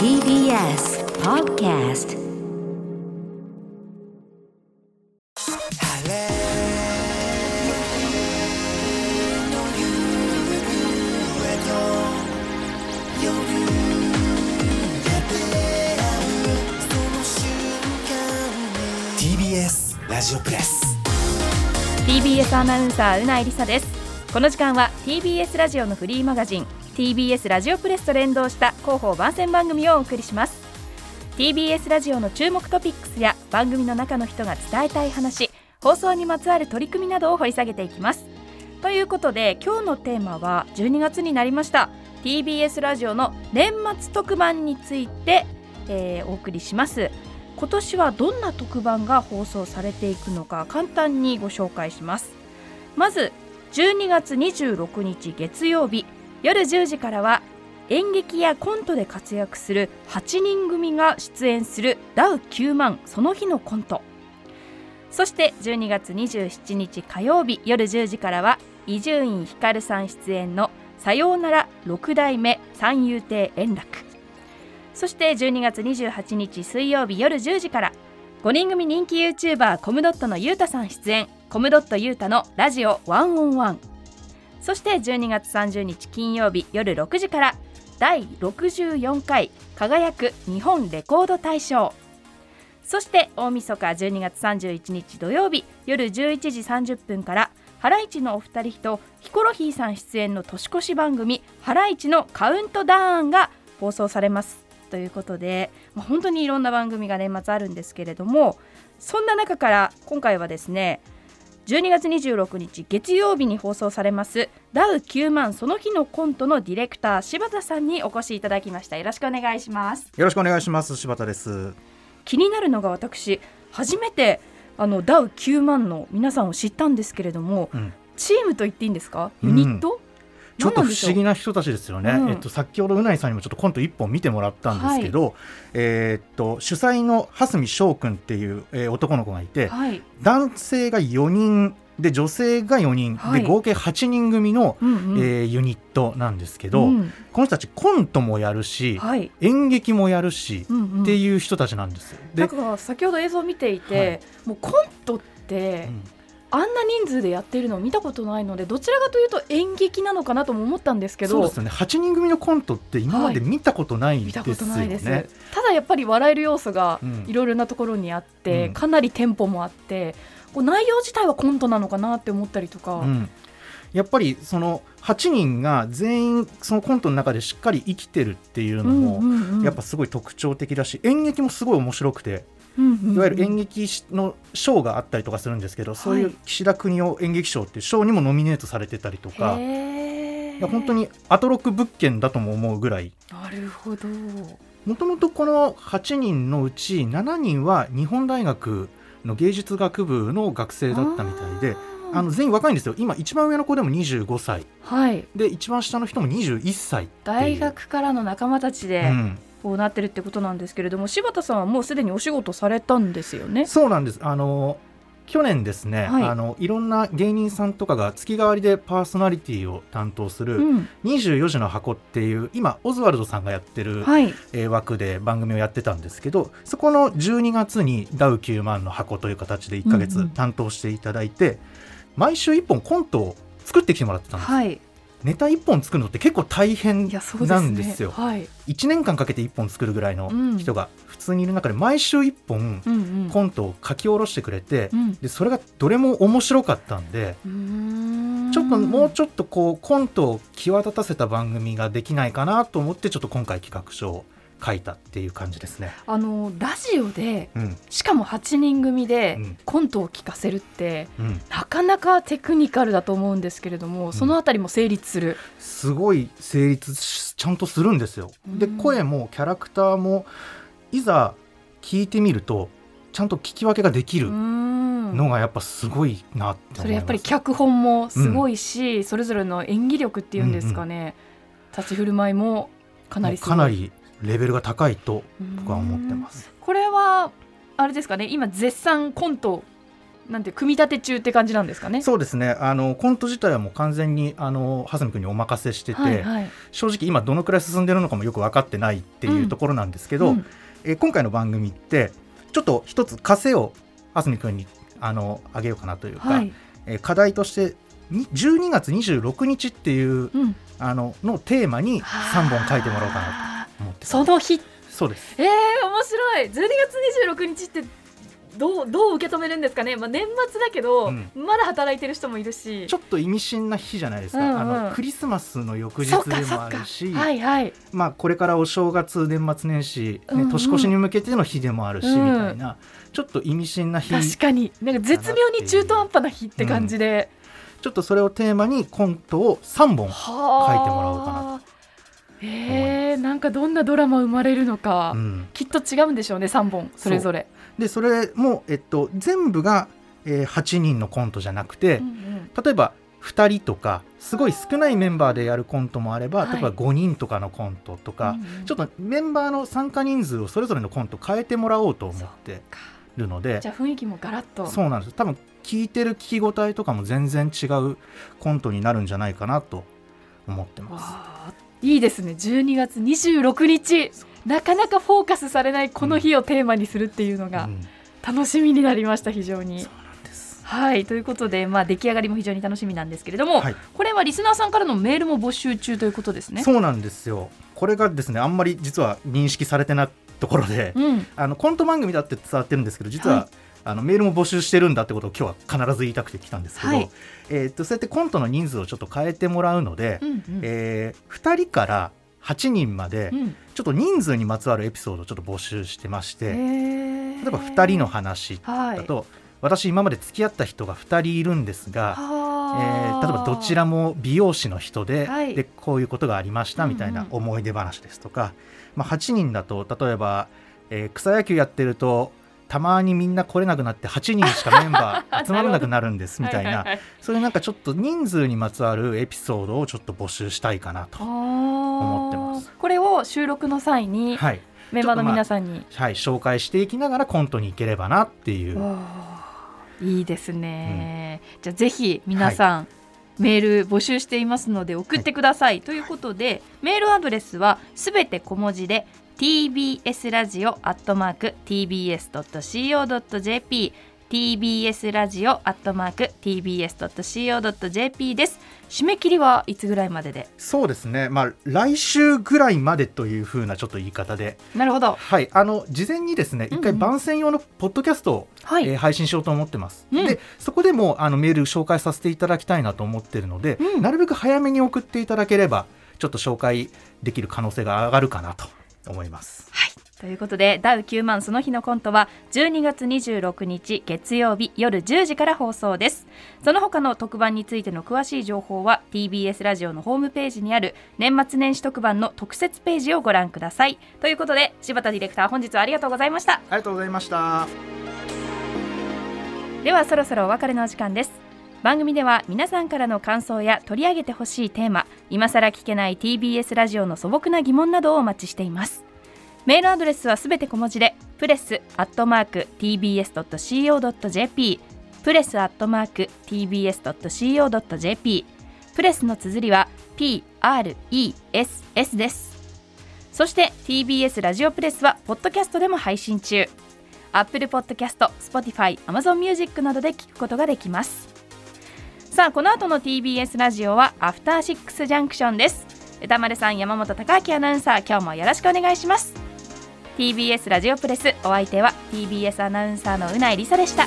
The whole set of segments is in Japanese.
TBS Podcast. ラジオプレス。TBS アナウンサーうないりさです。この時間は TBS ラジオのフリーマガジン TBS ラジオプレスと連動した広報番宣番組をお送りします。TBS ラジオの注目トピックスや番組の中の人が伝えたい話放送にまつわる取り組みなどを掘り下げていきます。ということで今日のテーマは12月になりました。TBS ラジオの年末特番について、えー、お送りします。今年はどんな特番が放送されていくのか簡単にご紹介します。まず12月26日月曜日。夜10時からは演劇やコントで活躍する8人組が出演するダウ9万その日のコント。そして12月27日火曜日夜10時からは伊集院光さん出演のさようなら六代目三遊亭円楽。そして12月28日水曜日夜10時から5人組人気 YouTuber コムドットのゆうたさん出演。コムドットゆうたのラジオワンオンワン。そして12月30日金曜日夜6時から第64回輝く日本レコード大賞。そして大晦日12月31日土曜日夜11時30分からハライチのお二人とヒコロヒーさん出演の年越し番組ハライチのカウントダウンが放送されます。ということで、まあ、本当にいろんな番組が年末あるんですけれどもそんな中から今回はですね12月26日月曜日に放送されますダウ9万その日のコントのディレクター柴田さんにお越しいただきました。よろしくお願いします。よろしくお願いします。柴田です。気になるのが私初めてあのダウ9万の皆さんを知ったんですけれども、うん、チームと言っていいんですか？ユニット、うんちょっと不思議な人たちですよね、うん、えっと、先ほどうないさんにもちょっとコント1本見てもらったんですけど、はい、えー、っと主催の蓮見翔君っていう、えー、男の子がいて、はい、男性が4人で女性が4人、はい、で合計8人組の、うんうん、えー、ユニットなんですけど、うん、この人たちコントもやるし、はい、演劇もやるし、うんうん、っていう人たちなんですよ。で先ほど映像を見ていて、もうコントって、うんあんな人数でやっているのを見たことないのでどちらかというと演劇なのかなとも思ったんですけどそうですよね。8人組のコントって今まで見たことないですよね、はい、ただやっぱり笑える要素がいろいろなところにあって、うん、かなりテンポもあってこう内容自体はコントなのかなって思ったりとか。うん。やっぱりその8人が全員そのコントの中でしっかり生きてるっていうのもやっぱすごい特徴的だし演劇もすごい面白くていわゆる演劇の賞があったりとかするんですけど、そういう岸田邦夫演劇賞っていう賞にもノミネートされてたりとか本当にアトロック物件だとも思うぐらい。なるほど。もともとこの8人のうち7人は日本大学の芸術学部の学生だったみたいであの全員若いんですよ。今一番上の子でも25歳、はい、で一番下の人も21歳大学からの仲間たちで、うんこうなってるってことなんですけれども柴田さんはもうすでにお仕事されたんですよね？そうなんです。あの去年ですね、はい、あのいろんな芸人さんとかが月替わりでパーソナリティを担当する「24時の箱」っていう、今オズワルドさんがやってる、はい、えー、枠で番組をやってたんですけどそこの12月にダウ9万の箱という形で1か月担当していただいて、うんうん、毎週1本コントを作ってきてもらってたんです。はいネタ1本作るのって結構大変なんですよ。すねはい、1年間かけて1本作るぐらいの人が普通にいる中で毎週1本コントを書き下ろしてくれて、うん。うん、でそれがどれも面白かったんでちょっともうちょっとこうコントを際立たせた番組ができないかなと思ってちょっと今回企画書を書いたっていう感じですね。あのラジオで、うん、しかも8人組でコントを聞かせるって、うん、なかなかテクニカルだと思うんですけれども、そのあたりも成立する。すごい成立ちゃんとするんですよ。で声もキャラクターもいざ聞いてみるとちゃんと聞き分けができる。のがやっぱすごいなってそれやっぱり脚本もすごいし、うん、それぞれの演技力っていうんですかね、うんうん、立ち振る舞いもかなりかなりレベルが高いと僕は思ってます。これはあれですかね今絶賛コントなんて組み立て中って感じなんですかね？そうですね。あのコント自体はもう完全にあの蓮見君にお任せしてて、はいはい、正直今どのくらい進んでるのかもよく分かってないっていうところなんですけど、うん、え今回の番組ってちょっと一つ枷を蓮見君にあのあげようかなというか、はい、え課題として12月26日っていう、うん、あののテーマに3本書いてもらおうかなと。思ってその日。そうです。えー、面白い。12月26日ってどうどう受け止めるんですかね、まあ、年末だけど、うん、まだ働いてる人もいるし。ちょっと意味深な日じゃないですか、うんうん、あのクリスマスの翌日でもあるし、はいはい、まあ、これからお正月年末年始、ね、年越しに向けての日でもあるし、うん。うん、みたいな。ちょっと意味深な日。確かに。なんか絶妙に中途半端な日って感じで、うん、ちょっとそれをテーマにコントを3本書いてもらおうかなと。えー、なんかどんなドラマ生まれるのか、うん、きっと違うんでしょうね3本それぞれ。でそれも、えっと、全部が、えー、8人のコントじゃなくて、うんうん、例えば2人とかすごい少ないメンバーでやるコントもあれば、例えば5人とかのコントとか、ちょっとメンバーの参加人数をそれぞれのコント変えてもらおうと思ってるのでじゃあ雰囲気もガラッと。そうなんです。多分聞いてる聞き応えとかも全然違うコントになるんじゃないかなと思ってます。いいですね。12月26日。なかなかフォーカスされないこの日をテーマにするっていうのが楽しみになりました非常に。はい。ということで、まあ、出来上がりも非常に楽しみなんですけれども、はい、これはリスナーさんからのメールも募集中ということですね。そうなんですよ。これがですねあんまり実は認識されてないところで、うん、あのコント番組だって伝わってるんですけど実は、はいあのメールも募集してるんだってことを今日は必ず言いたくて来たんですけど、はい、えー、とそうやってコントの人数をちょっと変えてもらうので、うんうん、えー、2人から8人まで、ちょっと人数にまつわるエピソードをちょっと募集してまして、例えば2人の話だと、はい、私今まで付き合った人が2人いるんですが、えー、例えばどちらも美容師の人ではい、でこういうことがありましたみたいな思い出話ですとか、うんうん、まあ、8人だと例えば、えー、草野球やってるとたまにみんな来れなくなって8人しかメンバー集まらなくなるんですみたいな。そういうなんかちょっと人数にまつわるエピソードをちょっと募集したいかなと思ってます。これを収録の際に、はい、メンバーの皆さんに、まあ、はい、紹介していきながらコントに行ければなっていう。いいですね、うん、じゃあぜひ皆さん、はい。メール募集していますので送ってください、はい、ということでメールアドレスはすべて小文字で tbs ラジオアットマーク tbs.co.jp tbs ラジオアットマーク tbs.co.jp です。締め切りはいつぐらいまでで？そうですね。まあ来週ぐらいまでというふうなちょっと言い方で。なるほど。はい。あの事前にですね一回番宣用のポッドキャストを、うんえー、配信しようと思ってます、うん、でそこでもあのメール紹介させていただきたいなと思ってるので、うん、なるべく早めに送っていただければちょっと紹介できる可能性が上がるかなと思います。はい。ということでダウ9万その日のコントは12月26日月曜日夜10時から放送です。その他の特番についての詳しい情報は TBS ラジオのホームページにある年末年始特番の特設ページをご覧ください。ということで柴田ディレクター本日はありがとうございました。ありがとうございました。ではそろそろお別れのお時間です番組では皆さんからの感想や取り上げてほしいテーマ今さら聞けない TBS ラジオの素朴な疑問などをお待ちしています。メールアドレスはすべて小文字でプレスアットマーク tbs.co.jp プレスアットマーク tbs.co.jp プレスの綴りは PRESS です。そして TBS ラジオプレスはポッドキャストでも配信中。Apple Podcast、Spotify、Amazon Music などで聞くことができます。さあこの後の TBS ラジオはアフターシックスジャンクションです。歌丸さん山本貴明アナウンサー今日もよろしくお願いします。TBS ラジオプレスお相手は TBS アナウンサーのうないりさでした。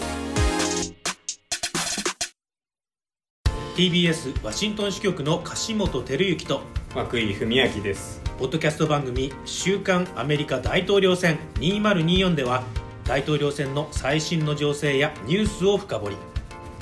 TBS ワシントン支局の樫本照之と涌井文明です。ポッドキャスト番組「週刊アメリカ大統領選2024」では大統領選の最新の情勢やニュースを深掘り